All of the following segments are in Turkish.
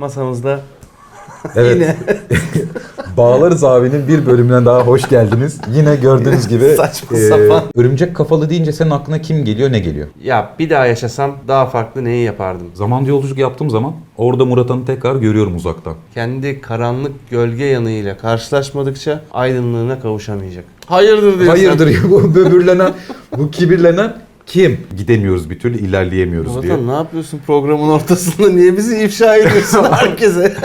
Masamızda Evet. yine Bağlarız abinin bir bölümüne daha hoş geldiniz. Yine gördüğünüz gibi Saçma e, sapan. örümcek kafalı deyince senin aklına kim geliyor ne geliyor? ya bir daha yaşasam daha farklı neyi yapardım? Zaman yolculuk yaptığım zaman orada Murat Han'ı tekrar görüyorum uzaktan. Kendi karanlık gölge yanıyla karşılaşmadıkça aydınlığına kavuşamayacak. Hayırdır diyorsun. Hayırdır bu böbürlenen, bu kibirlenen kim? Gidemiyoruz bir türlü ilerleyemiyoruz diye. Murat ne yapıyorsun programın ortasında? Niye bizi ifşa ediyorsun herkese?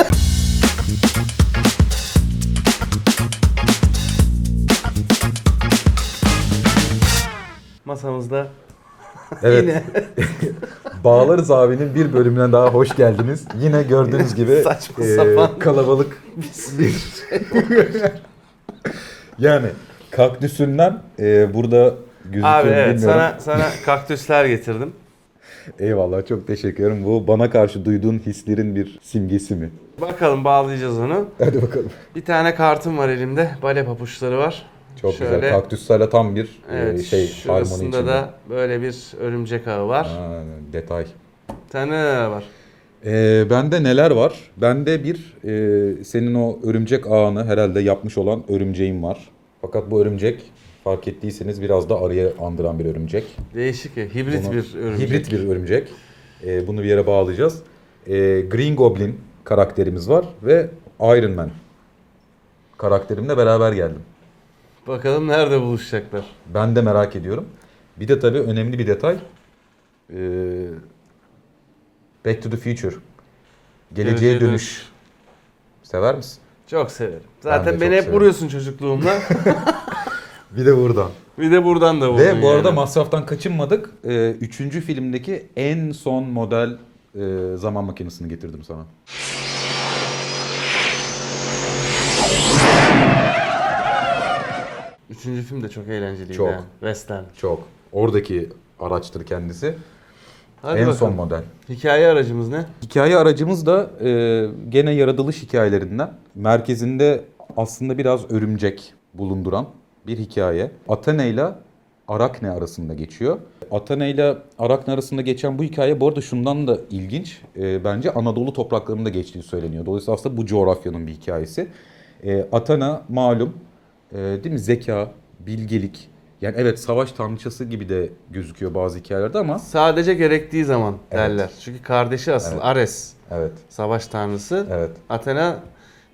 Masamızda Evet. Bağlarız abinin bir bölümüne daha hoş geldiniz. Yine gördüğünüz gibi Saçma e, sapan. kalabalık bir yani kaktüsünden e, burada gözüküyor Abi evet bilmiyorum. sana sana kaktüsler getirdim. Eyvallah çok teşekkür ederim. Bu bana karşı duyduğun hislerin bir simgesi mi? Bakalım bağlayacağız onu. Hadi bakalım. Bir tane kartım var elimde. Bale papuçları var. Çok Şöyle- güzel. Kaktüslerle tam bir Evet, e, şey harmoni şurasında içinde. da böyle bir örümcek ağı var. Aa, detay. Tane neler var? Ee, bende neler var? Bende bir e, senin o örümcek ağını herhalde yapmış olan örümceğim var. Fakat bu örümcek fark ettiyseniz biraz da arıya andıran bir örümcek. Değişik ya. Hibrit Bunu- bir örümcek. Hibrit bir örümcek. Ee, bunu bir yere bağlayacağız. Ee, Green Goblin karakterimiz var ve Iron Man karakterimle beraber geldim. Bakalım nerede buluşacaklar. Ben de merak ediyorum. Bir de tabii önemli bir detay. Ee, Back to the Future. Geleceğe Geleceğe dönüş. Sever misin? Çok severim. Zaten beni hep severim. vuruyorsun çocukluğumda. Bir de buradan. bir de buradan da vurdun Ve bu arada yani. masraftan kaçınmadık. Ee, üçüncü filmdeki en son model e, zaman makinesini getirdim sana. Üçüncü film de çok eğlenceliydi Çok. yani. Western. Çok. Oradaki araçtır kendisi. Hadi en bakalım. son model. Hikaye aracımız ne? Hikaye aracımız da e, gene yaratılış hikayelerinden. Merkezinde aslında biraz örümcek bulunduran bir hikaye. Athena ile Arakne arasında geçiyor. Athena ile Arakne arasında geçen bu hikaye bu arada şundan da ilginç. E, bence Anadolu topraklarında geçtiği söyleniyor. Dolayısıyla aslında bu coğrafyanın bir hikayesi. E, Athena malum e, değil mi zeka, bilgelik. Yani evet savaş tanrıçası gibi de gözüküyor bazı hikayelerde ama Sadece gerektiği zaman Evet. derler. Çünkü kardeşi asıl Evet. Ares. evet Savaş tanrısı. evet Athena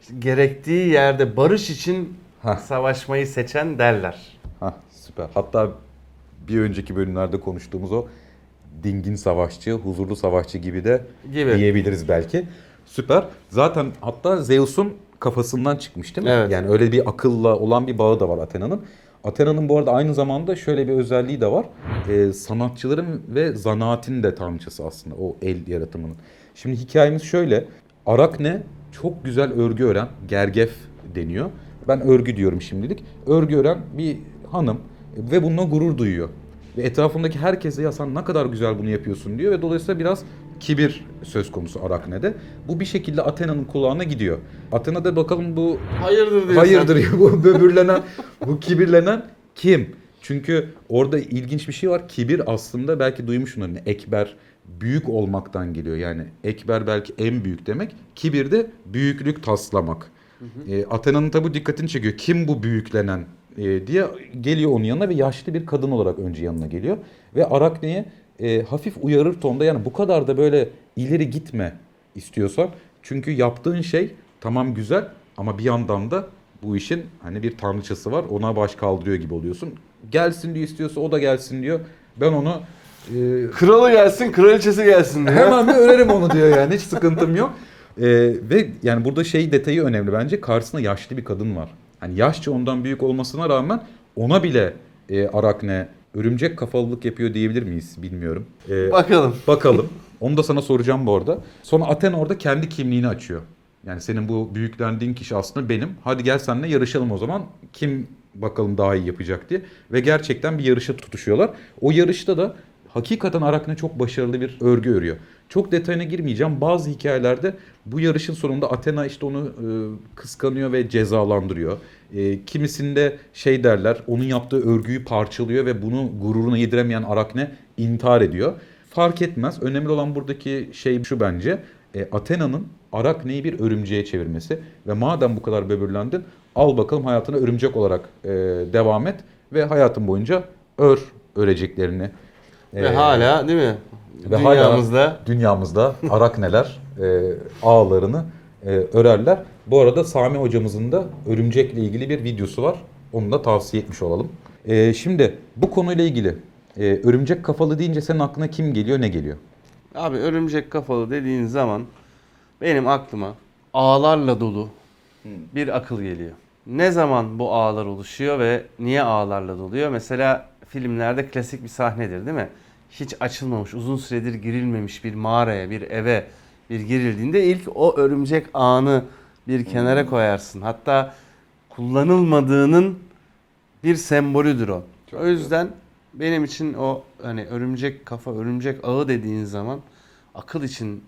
işte gerektiği yerde barış için Hah. savaşmayı seçen derler. Hah süper. Hatta bir önceki bölümlerde konuştuğumuz o dingin savaşçı, huzurlu savaşçı gibi de Gibi. diyebiliriz belki. Süper. Zaten hatta Zeus'un kafasından çıkmış değil mi? Evet. Yani öyle bir akılla olan bir bağı da var Athena'nın. Athena'nın bu arada aynı zamanda şöyle bir özelliği de var. Ee, sanatçıların ve zanaatin de tanrıçası aslında o el yaratımının. Şimdi hikayemiz şöyle. Arakne çok güzel örgü ören, gergef deniyor. Ben örgü diyorum şimdilik. Örgü ören bir hanım ve bununla gurur duyuyor. Ve etrafındaki herkese ya sen ne kadar güzel bunu yapıyorsun diyor ve dolayısıyla biraz kibir söz konusu Arakne'de. Bu bir şekilde Athena'nın kulağına gidiyor. Athena'da bakalım bu Hayırdır diyorsun. hayırdır ya bu böbürlenen, bu kibirlenen kim? Çünkü orada ilginç bir şey var. Kibir aslında belki duymuşsunuz. Hani ekber büyük olmaktan geliyor. Yani ekber belki en büyük demek. Kibir de büyüklük taslamak. E, Athena'nın tabi dikkatini çekiyor. Kim bu büyüklenen e, diye geliyor onun yanına ve yaşlı bir kadın olarak önce yanına geliyor. Ve Arakne'ye e, hafif uyarır tonda yani bu kadar da böyle ileri gitme istiyorsan. Çünkü yaptığın şey tamam güzel ama bir yandan da bu işin hani bir tanrıçası var ona baş kaldırıyor gibi oluyorsun. Gelsin diyor istiyorsa o da gelsin diyor. Ben onu e, Kralı gelsin, kraliçesi gelsin diyor. Hemen bir örerim onu diyor yani hiç sıkıntım yok. Ee, ve yani burada şey detayı önemli bence karşısında yaşlı bir kadın var. Hani yaşça ondan büyük olmasına rağmen ona bile e, Arakne örümcek kafalılık yapıyor diyebilir miyiz bilmiyorum. Ee, Bakalım. bakalım. Onu da sana soracağım bu arada. Sonra Athena orada kendi kimliğini açıyor. Yani senin bu büyüklendiğin kişi aslında benim. Hadi gel seninle yarışalım o zaman. Kim bakalım daha iyi yapacak diye. Ve gerçekten bir yarışa tutuşuyorlar. O yarışta da hakikaten Arakne çok başarılı bir örgü örüyor. Çok detayına girmeyeceğim. Bazı hikayelerde bu yarışın sonunda Athena işte onu e, kıskanıyor ve cezalandırıyor. E, kimisinde şey derler onun yaptığı örgüyü parçalıyor ve bunu gururuna yediremeyen Arakne intihar ediyor. Fark etmez. Önemli olan buradaki şey şu bence. E, Athena'nın Arakne'yi bir örümceğe çevirmesi. Ve madem bu kadar böbürlendin al bakalım hayatına örümcek olarak e, devam et. Ve hayatın boyunca ör öreceklerini. Ve E, hala değil mi? ve hala- Dünyamızda dünyamızda arakneler e, ağlarını e, örerler. Bu arada Sami hocamızın da örümcekle ilgili bir videosu var. Onu da tavsiye etmiş olalım. E, şimdi bu konuyla ilgili e, örümcek kafalı deyince senin aklına kim geliyor ne geliyor? Abi örümcek kafalı dediğin zaman benim aklıma ağlarla dolu bir akıl geliyor. Ne zaman bu ağlar oluşuyor ve niye ağlarla doluyor? Mesela filmlerde klasik bir sahnedir değil mi? Hiç açılmamış, uzun süredir girilmemiş bir mağaraya, bir eve bir girildiğinde ilk o örümcek ağını bir kenara koyarsın. Hatta kullanılmadığının bir sembolüdür o. o yüzden benim için o hani örümcek kafa, örümcek ağı dediğin zaman akıl için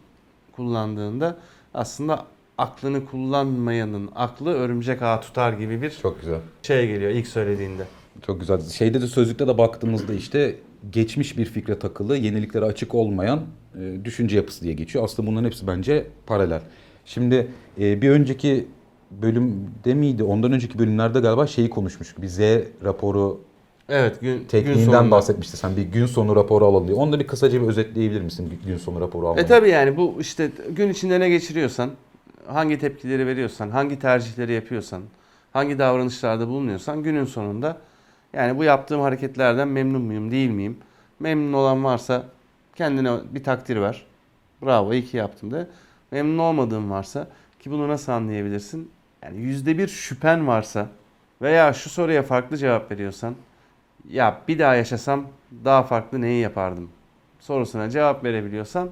kullandığında aslında aklını kullanmayanın aklı örümcek ağı tutar gibi bir Çok güzel. şey geliyor ilk söylediğinde. Çok güzel. Şeyde de sözlükte de baktığımızda işte geçmiş bir fikre takılı, yeniliklere açık olmayan e, düşünce yapısı diye geçiyor. Aslında bunların hepsi bence paralel. Şimdi e, bir önceki bölümde miydi? Ondan önceki bölümlerde galiba şeyi konuşmuştuk. Bir Z raporu Evet gün, gün tekniğinden sonunda. bahsetmişti sen. Bir gün sonu raporu alalım diye. Onu da bir kısaca bir özetleyebilir misin gün sonu raporu almayı? E tabi yani bu işte gün içinde ne geçiriyorsan, hangi tepkileri veriyorsan, hangi tercihleri yapıyorsan, hangi davranışlarda bulunuyorsan günün sonunda yani bu yaptığım hareketlerden memnun muyum, değil miyim? Memnun olan varsa kendine bir takdir ver. Bravo iyi ki yaptım de. Memnun olmadığın varsa ki bunu nasıl anlayabilirsin? Yani yüzde bir şüphen varsa veya şu soruya farklı cevap veriyorsan ya bir daha yaşasam daha farklı neyi yapardım sorusuna cevap verebiliyorsan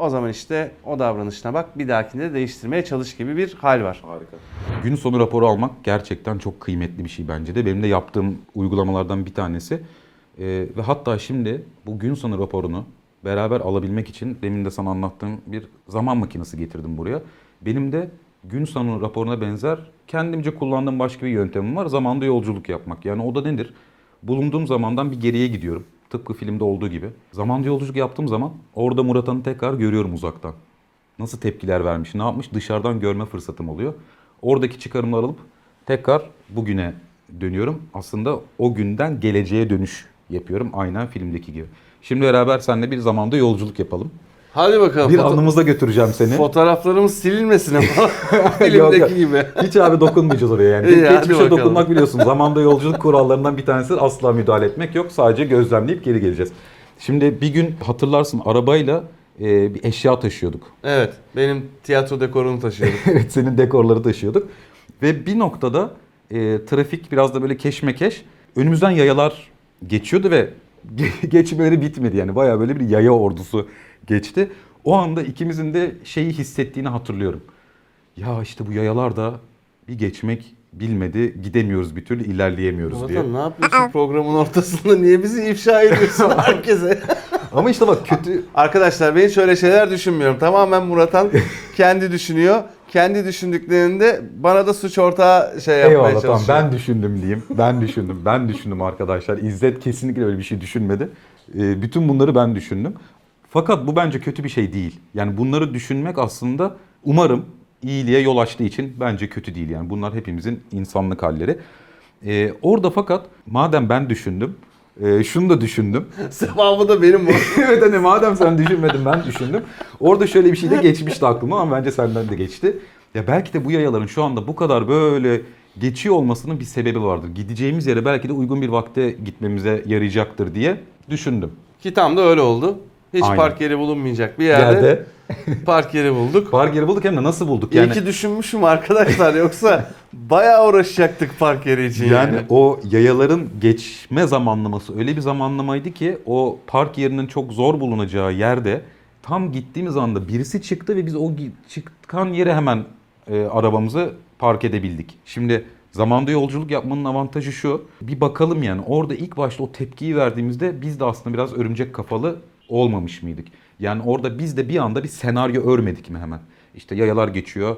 o zaman işte o davranışına bak bir dahakinde de değiştirmeye çalış gibi bir hal var. Harika. Gün sonu raporu almak gerçekten çok kıymetli bir şey bence de. Benim de yaptığım uygulamalardan bir tanesi. Ee, ve hatta şimdi bu gün sonu raporunu beraber alabilmek için demin de sana anlattığım bir zaman makinesi getirdim buraya. Benim de gün sonu raporuna benzer kendimce kullandığım başka bir yöntemim var. Zamanda yolculuk yapmak. Yani o da nedir? Bulunduğum zamandan bir geriye gidiyorum. Tıpkı filmde olduğu gibi. Zamanda yolculuk yaptığım zaman orada Murat Han'ı tekrar görüyorum uzaktan nasıl tepkiler vermiş, ne yapmış dışarıdan görme fırsatım oluyor. Oradaki çıkarımları alıp tekrar bugüne dönüyorum. Aslında o günden geleceğe dönüş yapıyorum aynen filmdeki gibi. Şimdi beraber seninle bir zamanda yolculuk yapalım. Hadi bakalım. Bir foto- anımıza götüreceğim seni. Fotoğraflarımız silinmesin ama Yok, filmdeki yok. gibi. Hiç abi dokunmayacağız oraya yani. İyi, hadi Geçmişe bakalım. dokunmak biliyorsun. Zamanda yolculuk kurallarından bir tanesi asla müdahale etmek yok. Sadece gözlemleyip geri geleceğiz. Şimdi bir gün hatırlarsın arabayla e, bir eşya taşıyorduk. Evet benim tiyatro dekorunu taşıyorum. evet senin dekorları taşıyorduk. Ve bir noktada e, trafik biraz da böyle keşmekeş. Önümüzden yayalar geçiyordu ve ge- geçmeleri bitmedi yani. Bayağı böyle bir yaya ordusu geçti. O anda ikimizin de şeyi hissettiğini hatırlıyorum. Ya işte bu yayalar da bir geçmek bilmedi. Gidemiyoruz bir türlü ilerleyemiyoruz diye. Vatan ne yapıyorsun programın ortasında? Niye bizi ifşa ediyorsun herkese? Ama işte bak kötü Arkadaşlar ben hiç öyle şeyler düşünmüyorum. Tamamen Muratan kendi düşünüyor. Kendi düşündüklerinde bana da suç ortağı şey yapmaya Eyvallah tamam çalışıyor. ben düşündüm diyeyim. Ben düşündüm. Ben düşündüm arkadaşlar. İzzet kesinlikle öyle bir şey düşünmedi. Ee, bütün bunları ben düşündüm. Fakat bu bence kötü bir şey değil. Yani bunları düşünmek aslında umarım iyiliğe yol açtığı için bence kötü değil. Yani bunlar hepimizin insanlık halleri. Ee, orada fakat madem ben düşündüm, e, şunu da düşündüm. Sevabı da benim bu. evet hani madem sen düşünmedin ben düşündüm. Orada şöyle bir şey de geçmişti aklıma ama bence senden de geçti. Ya belki de bu yayaların şu anda bu kadar böyle geçiyor olmasının bir sebebi vardır. Gideceğimiz yere belki de uygun bir vakte gitmemize yarayacaktır diye düşündüm. Ki tam da öyle oldu. Hiç Aynen. park yeri bulunmayacak bir yerde Yerde park yeri bulduk. park yeri bulduk hem de nasıl bulduk? İyi Yani, ki düşünmüşüm arkadaşlar yoksa bayağı uğraşacaktık park yeri için yani. yani o yayaların geçme zamanlaması öyle bir zamanlamaydı ki o park yerinin çok zor bulunacağı yerde tam gittiğimiz anda birisi çıktı ve biz o çıkan yere hemen e, arabamızı park edebildik. Şimdi zamanda yolculuk yapmanın avantajı şu. Bir bakalım yani orada ilk başta o tepkiyi verdiğimizde biz de aslında biraz örümcek kafalı olmamış mıydık? Yani orada biz de bir anda bir senaryo örmedik mi hemen? İşte yayalar geçiyor.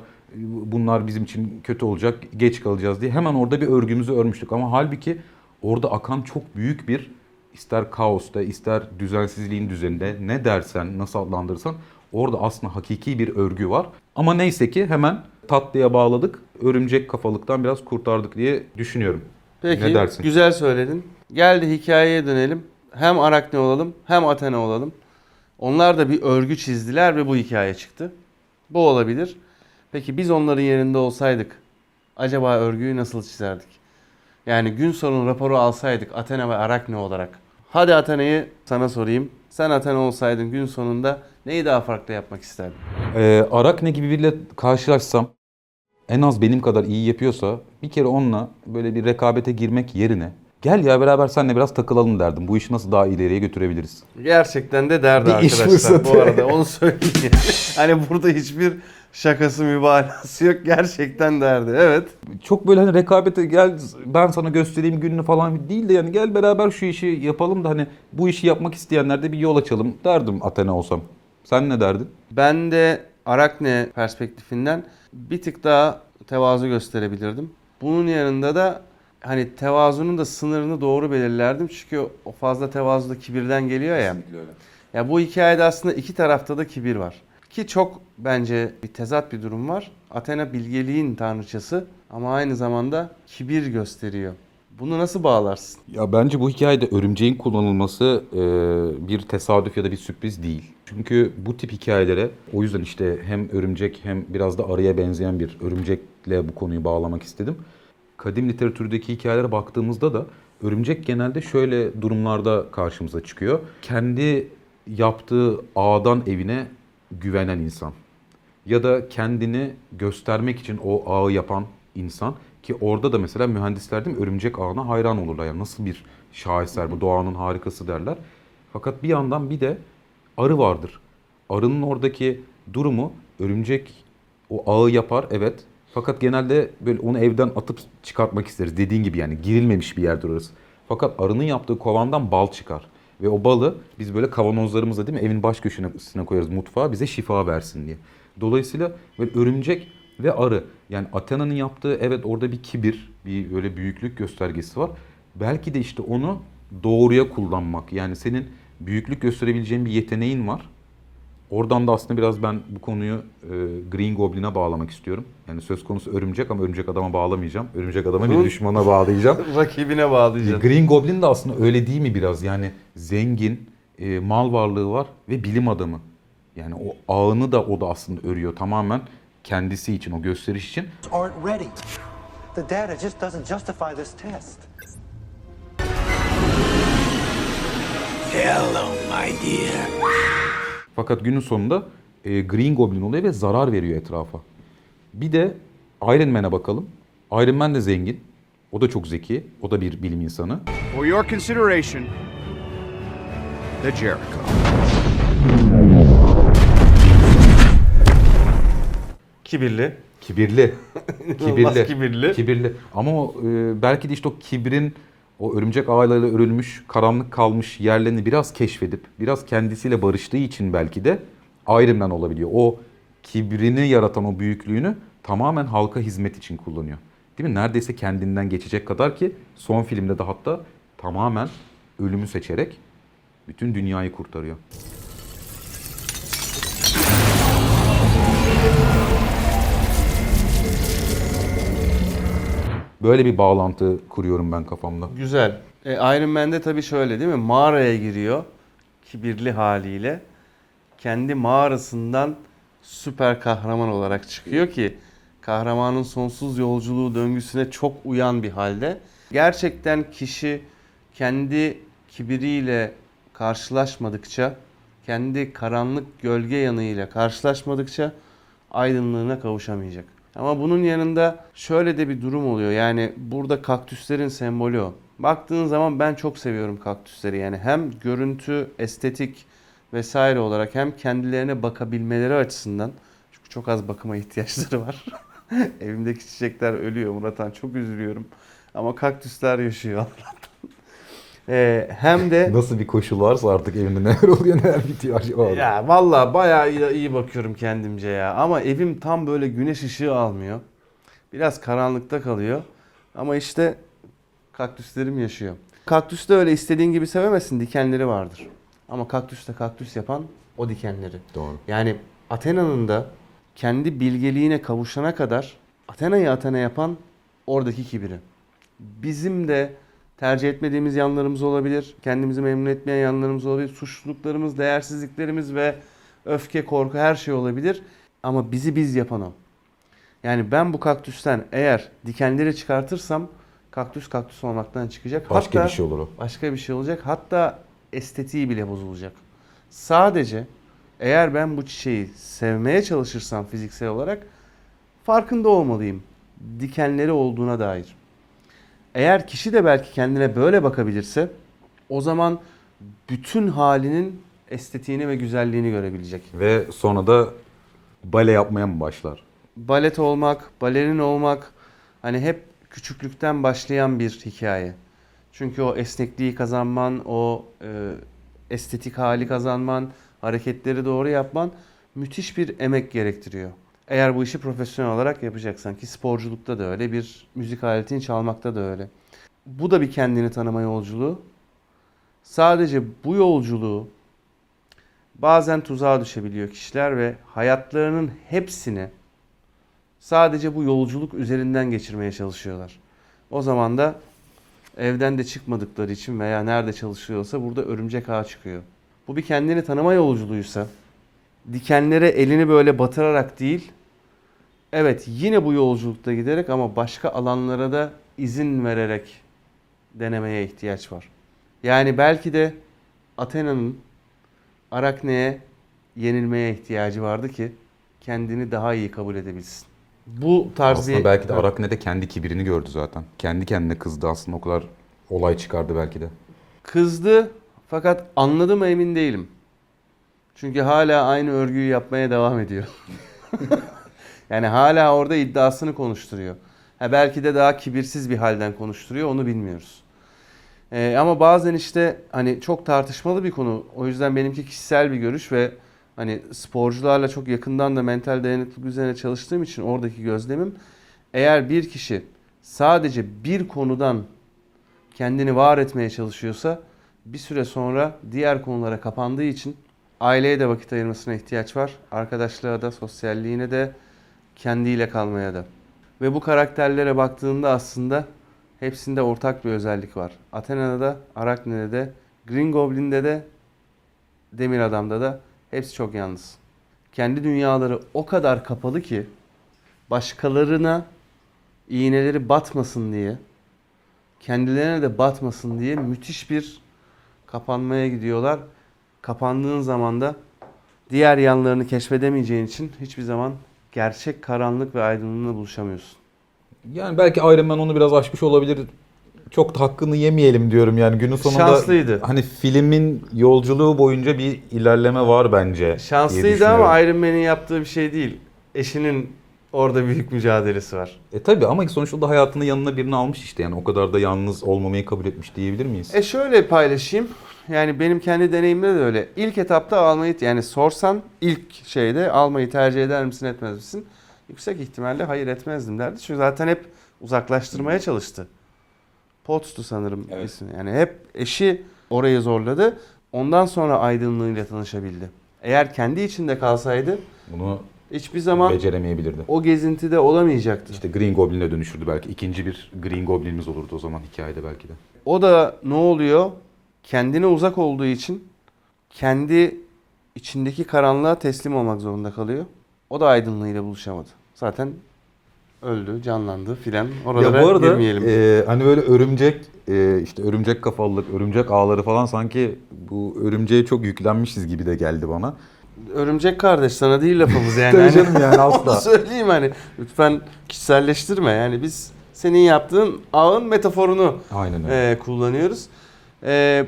Bunlar bizim için kötü olacak, geç kalacağız diye hemen orada bir örgümüzü örmüştük. Ama halbuki orada akan çok büyük bir ister kaosta, ister düzensizliğin düzeninde ne dersen, nasıl adlandırırsan Orada aslında hakiki bir örgü var. Ama neyse ki hemen tatlıya bağladık. Örümcek kafalıktan biraz kurtardık diye düşünüyorum. Peki Ne dersin? güzel söyledin. Gel de hikayeye dönelim. Hem Arakne olalım hem Athena olalım. Onlar da bir örgü çizdiler ve bu hikaye çıktı. Bu olabilir. Peki biz onların yerinde olsaydık acaba örgüyü nasıl çizerdik? Yani gün sonu raporu alsaydık Athena ve Arakne olarak. Hadi Athena'yı sana sorayım. Sen Athena olsaydın gün sonunda neyi daha farklı yapmak isterdin? Ee, Arakne gibi biriyle karşılaşsam en az benim kadar iyi yapıyorsa bir kere onunla böyle bir rekabete girmek yerine gel ya beraber seninle biraz takılalım derdim. Bu işi nasıl daha ileriye götürebiliriz? Gerçekten de derdi Bir iş arkadaşlar fırsatı. bu arada onu söyleyeyim. hani burada hiçbir şakası mübalağası yok gerçekten derdi evet. Çok böyle hani rekabete gel ben sana göstereyim gününü falan değil de yani gel beraber şu işi yapalım da hani bu işi yapmak isteyenler de bir yol açalım derdim Athena olsam. Sen ne derdin? Ben de Arakne perspektifinden bir tık daha tevazu gösterebilirdim. Bunun yanında da hani tevazunun da sınırını doğru belirlerdim. Çünkü o fazla tevazu da kibirden geliyor ya. Ya bu hikayede aslında iki tarafta da kibir var. Ki çok bence bir tezat bir durum var. Athena bilgeliğin tanrıçası ama aynı zamanda kibir gösteriyor. Bunu nasıl bağlarsın? Ya bence bu hikayede örümceğin kullanılması e, bir tesadüf ya da bir sürpriz değil. Çünkü bu tip hikayelere o yüzden işte hem örümcek hem biraz da arıya benzeyen bir örümcekle bu konuyu bağlamak istedim. Kadim literatürdeki hikayelere baktığımızda da örümcek genelde şöyle durumlarda karşımıza çıkıyor. Kendi yaptığı ağdan evine güvenen insan ya da kendini göstermek için o ağı yapan insan ki orada da mesela mühendisler değil mi örümcek ağına hayran olurlar. Yani nasıl bir şaheser bu doğanın harikası derler. Fakat bir yandan bir de arı vardır. Arının oradaki durumu örümcek o ağı yapar evet. Fakat genelde böyle onu evden atıp çıkartmak isteriz. Dediğin gibi yani girilmemiş bir yerdir orası. Fakat arının yaptığı kovandan bal çıkar. Ve o balı biz böyle kavanozlarımıza değil mi evin baş köşesine koyarız mutfağa bize şifa versin diye. Dolayısıyla böyle örümcek ve arı yani Athena'nın yaptığı evet orada bir kibir, bir böyle büyüklük göstergesi var. Belki de işte onu doğruya kullanmak. Yani senin büyüklük gösterebileceğin bir yeteneğin var. Oradan da aslında biraz ben bu konuyu e, Green Goblin'e bağlamak istiyorum. Yani söz konusu örümcek ama örümcek adama bağlamayacağım. Örümcek adama bir düşmana bağlayacağım. Rakibine bağlayacaksın. Green Goblin de aslında öyle değil mi biraz? Yani zengin, e, mal varlığı var ve bilim adamı. Yani o ağını da o da aslında örüyor tamamen kendisi için, o gösteriş için. aren't ready. The data just doesn't justify this test. Hello, my dear. Fakat günün sonunda e, Green Goblin oluyor ve zarar veriyor etrafa. Bir de Iron Man'e bakalım. Iron Man de zengin. O da çok zeki. O da bir bilim insanı. For your consideration, the Jericho. Kibirli. Kibirli. İnanılmaz kibirli. Kibirli. Ama o, e, belki de işte o kibrin o örümcek ağlarıyla örülmüş, karanlık kalmış yerlerini biraz keşfedip, biraz kendisiyle barıştığı için belki de Iron Man olabiliyor. O kibrini yaratan o büyüklüğünü tamamen halka hizmet için kullanıyor. Değil mi? Neredeyse kendinden geçecek kadar ki son filmde de hatta tamamen ölümü seçerek bütün dünyayı kurtarıyor. Böyle bir bağlantı kuruyorum ben kafamda. Güzel. E, Iron Man'de tabii şöyle değil mi? Mağaraya giriyor kibirli haliyle. Kendi mağarasından süper kahraman olarak çıkıyor ki kahramanın sonsuz yolculuğu döngüsüne çok uyan bir halde. Gerçekten kişi kendi kibiriyle karşılaşmadıkça, kendi karanlık gölge yanıyla karşılaşmadıkça aydınlığına kavuşamayacak. Ama bunun yanında şöyle de bir durum oluyor. Yani burada kaktüslerin sembolü o. Baktığın zaman ben çok seviyorum kaktüsleri. Yani hem görüntü, estetik vesaire olarak hem kendilerine bakabilmeleri açısından. Çünkü çok az bakıma ihtiyaçları var. Evimdeki çiçekler ölüyor Muratan. Çok üzülüyorum. Ama kaktüsler yaşıyor Allah'tan. Ee, hem de Nasıl bir koşul varsa artık evinde neler oluyor neler bitiyor acaba. ya vallahi bayağı iyi, iyi bakıyorum kendimce ya. Ama evim tam böyle güneş ışığı almıyor. Biraz karanlıkta kalıyor. Ama işte kaktüslerim yaşıyor. Kaktüs de öyle istediğin gibi sevemezsin. Dikenleri vardır. Ama kaktüste kaktüs yapan o dikenleri. Doğru. Yani Athena'nın da kendi bilgeliğine kavuşana kadar Athena'yı Athena yapan oradaki kibiri. Bizim de tercih etmediğimiz yanlarımız olabilir. Kendimizi memnun etmeyen yanlarımız olabilir. Suçluluklarımız, değersizliklerimiz ve öfke, korku her şey olabilir. Ama bizi biz yapan o. Yani ben bu kaktüsten eğer dikenleri çıkartırsam kaktüs kaktüs olmaktan çıkacak. Başka Hatta- bir şey olur o. başka bir şey olacak. Hatta estetiği bile bozulacak. Sadece eğer ben bu çiçeği sevmeye çalışırsam fiziksel olarak farkında olmalıyım. Dikenleri olduğuna dair. Eğer kişi de belki kendine böyle bakabilirse o zaman bütün halinin estetiğini ve güzelliğini görebilecek. Ve sonra da bale yapmaya mı başlar? balet olmak, balerin olmak hani hep küçüklükten başlayan bir hikaye. Çünkü o esnekliği kazanman, o e, estetik hali kazanman, hareketleri doğru yapman müthiş bir emek gerektiriyor. Eğer bu işi profesyonel olarak yapacaksan ki sporculukta da öyle, bir müzik aletini çalmakta da öyle. Bu da bir kendini tanıma yolculuğu. Sadece bu yolculuğu bazen tuzağa düşebiliyor kişiler ve hayatlarının hepsini sadece bu yolculuk üzerinden geçirmeye çalışıyorlar. O zaman da evden de çıkmadıkları için veya nerede çalışıyorsa burada örümcek ağı çıkıyor. Bu bir kendini tanıma yolculuğuysa dikenlere elini böyle batırarak değil evet yine bu yolculukta giderek ama başka alanlara da izin vererek denemeye ihtiyaç var. Yani belki de Athena'nın Arakne'ye yenilmeye ihtiyacı vardı ki kendini daha iyi kabul edebilsin. Bu tarz Aslında bir... belki de Arakne de kendi kibirini gördü zaten. Kendi kendine kızdı aslında o kadar olay çıkardı belki de. Kızdı fakat anladı mı emin değilim. Çünkü hala aynı örgüyü yapmaya devam ediyor. yani hala orada iddiasını konuşturuyor. Ha belki de daha kibirsiz bir halden konuşturuyor onu bilmiyoruz. Ee, ama bazen işte hani çok tartışmalı bir konu. O yüzden benimki kişisel bir görüş ve hani sporcularla çok yakından da mental dayanıklılık üzerine çalıştığım için oradaki gözlemim eğer bir kişi sadece bir konudan kendini var etmeye çalışıyorsa bir süre sonra diğer konulara kapandığı için aileye de vakit ayırmasına ihtiyaç var. Arkadaşlığa da, sosyalliğine de, kendiyle kalmaya da. Ve bu karakterlere baktığında aslında hepsinde ortak bir özellik var. Athena'da da, Arakne'de de, Green Goblin'de de, Demir Adam'da da hepsi çok yalnız. Kendi dünyaları o kadar kapalı ki başkalarına iğneleri batmasın diye kendilerine de batmasın diye müthiş bir kapanmaya gidiyorlar. Kapandığın zaman da diğer yanlarını keşfedemeyeceğin için hiçbir zaman gerçek karanlık ve aydınlığına buluşamıyorsun. Yani belki Iron Man onu biraz aşmış olabilir. Çok da hakkını yemeyelim diyorum yani günün sonunda. Şanslıydı. Hani filmin yolculuğu boyunca bir ilerleme var bence. Şanslıydı ama Iron Man'in yaptığı bir şey değil. Eşinin orada büyük mücadelesi var. E tabi ama sonuçta da hayatının yanına birini almış işte yani o kadar da yalnız olmamayı kabul etmiş diyebilir miyiz? E şöyle paylaşayım. Yani benim kendi deneyimimde de öyle. İlk etapta almayı yani sorsan ilk şeyde almayı tercih eder misin etmez misin? Yüksek ihtimalle hayır etmezdim derdi. Çünkü zaten hep uzaklaştırmaya çalıştı. Potts'tu sanırım Evet. ismi. Yani hep eşi orayı zorladı. Ondan sonra aydınlığıyla tanışabildi. Eğer kendi içinde kalsaydı Bunu hiçbir zaman beceremeyebilirdi. o gezintide olamayacaktı. İşte Green Goblin'e dönüşürdü belki. İkinci bir Green Goblin'imiz olurdu o zaman hikayede belki de. O da ne oluyor? Kendine uzak olduğu için kendi içindeki karanlığa teslim olmak zorunda kalıyor. O da aydınlığıyla buluşamadı. Zaten öldü, canlandı filan. Oralara ya bu arada girmeyelim. e, hani böyle örümcek e, işte örümcek kafalılık, örümcek ağları falan sanki bu örümceğe çok yüklenmişiz gibi de geldi bana. Örümcek kardeş sana değil lafımız yani. Tabii Hani canım yani Onu asla. söyleyeyim hani. Lütfen kişiselleştirme. Yani biz senin yaptığın ağın metaforunu Aynen öyle. e, kullanıyoruz. E,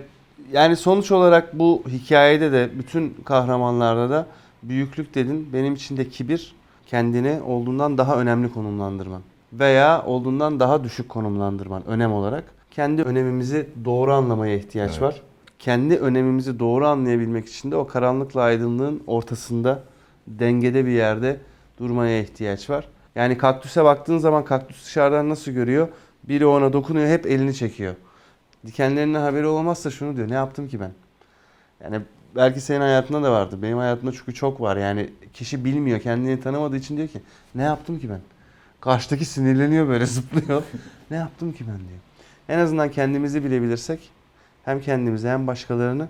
yani sonuç olarak bu hikayede de bütün kahramanlarda da büyüklük dedin. Benim için de kibir kendini olduğundan daha önemli konumlandırman. Veya olduğundan daha düşük konumlandırman önem olarak. Kendi önemimizi doğru anlamaya ihtiyaç Evet. var. Kendi önemimizi doğru anlayabilmek için de o karanlıkla aydınlığın ortasında dengede bir yerde durmaya ihtiyaç var. Yani kaktüse baktığın zaman kaktüs dışarıdan nasıl görüyor? Biri ona dokunuyor hep elini çekiyor. Dikenlerinden haberi olmazsa şunu diyor. Ne yaptım ki ben? Yani belki senin hayatında da vardı. Benim hayatımda çünkü çok var. Yani kişi bilmiyor, kendini tanımadığı için diyor ki ne yaptım ki ben? Karşıdaki sinirleniyor böyle zıplıyor. ne yaptım ki ben diyor. En azından kendimizi bilebilirsek hem kendimizi hem başkalarını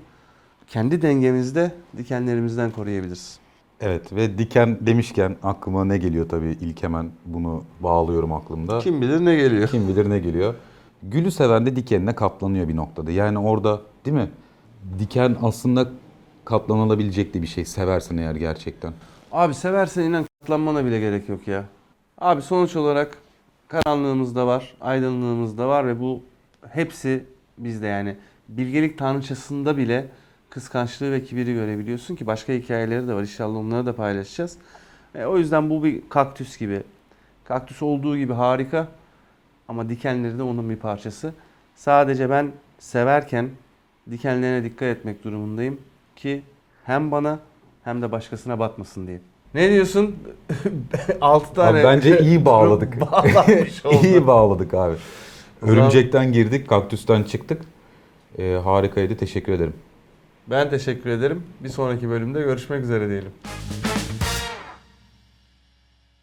kendi dengemizde dikenlerimizden koruyabiliriz. Evet ve diken demişken aklıma ne geliyor tabii ilk hemen bunu bağlıyorum aklımda. Kim bilir ne geliyor. Kim bilir ne geliyor. Gülü seven de dikenine katlanıyor bir noktada. Yani orada değil mi? Diken aslında katlanılabilecek de bir şey seversen eğer gerçekten. Abi seversen inan katlanmana bile gerek yok ya. Abi sonuç olarak karanlığımız da var, aydınlığımız da var ve bu hepsi bizde yani. Bilgelik tanrıçasında bile kıskançlığı ve kibiri görebiliyorsun ki başka hikayeleri de var. İnşallah onları da paylaşacağız. E, o yüzden bu bir kaktüs gibi. Kaktüs olduğu gibi harika ama dikenleri de onun bir parçası. Sadece ben severken dikenlerine dikkat etmek durumundayım ki hem bana hem de başkasına batmasın diye. Ne diyorsun? 6 tane. Abi bence iyi bağladık. İyi bağladık abi. Örümcekten girdik, kaktüsten çıktık. Ee, harikaydı. Teşekkür ederim. Ben teşekkür ederim. Bir sonraki bölümde görüşmek üzere diyelim.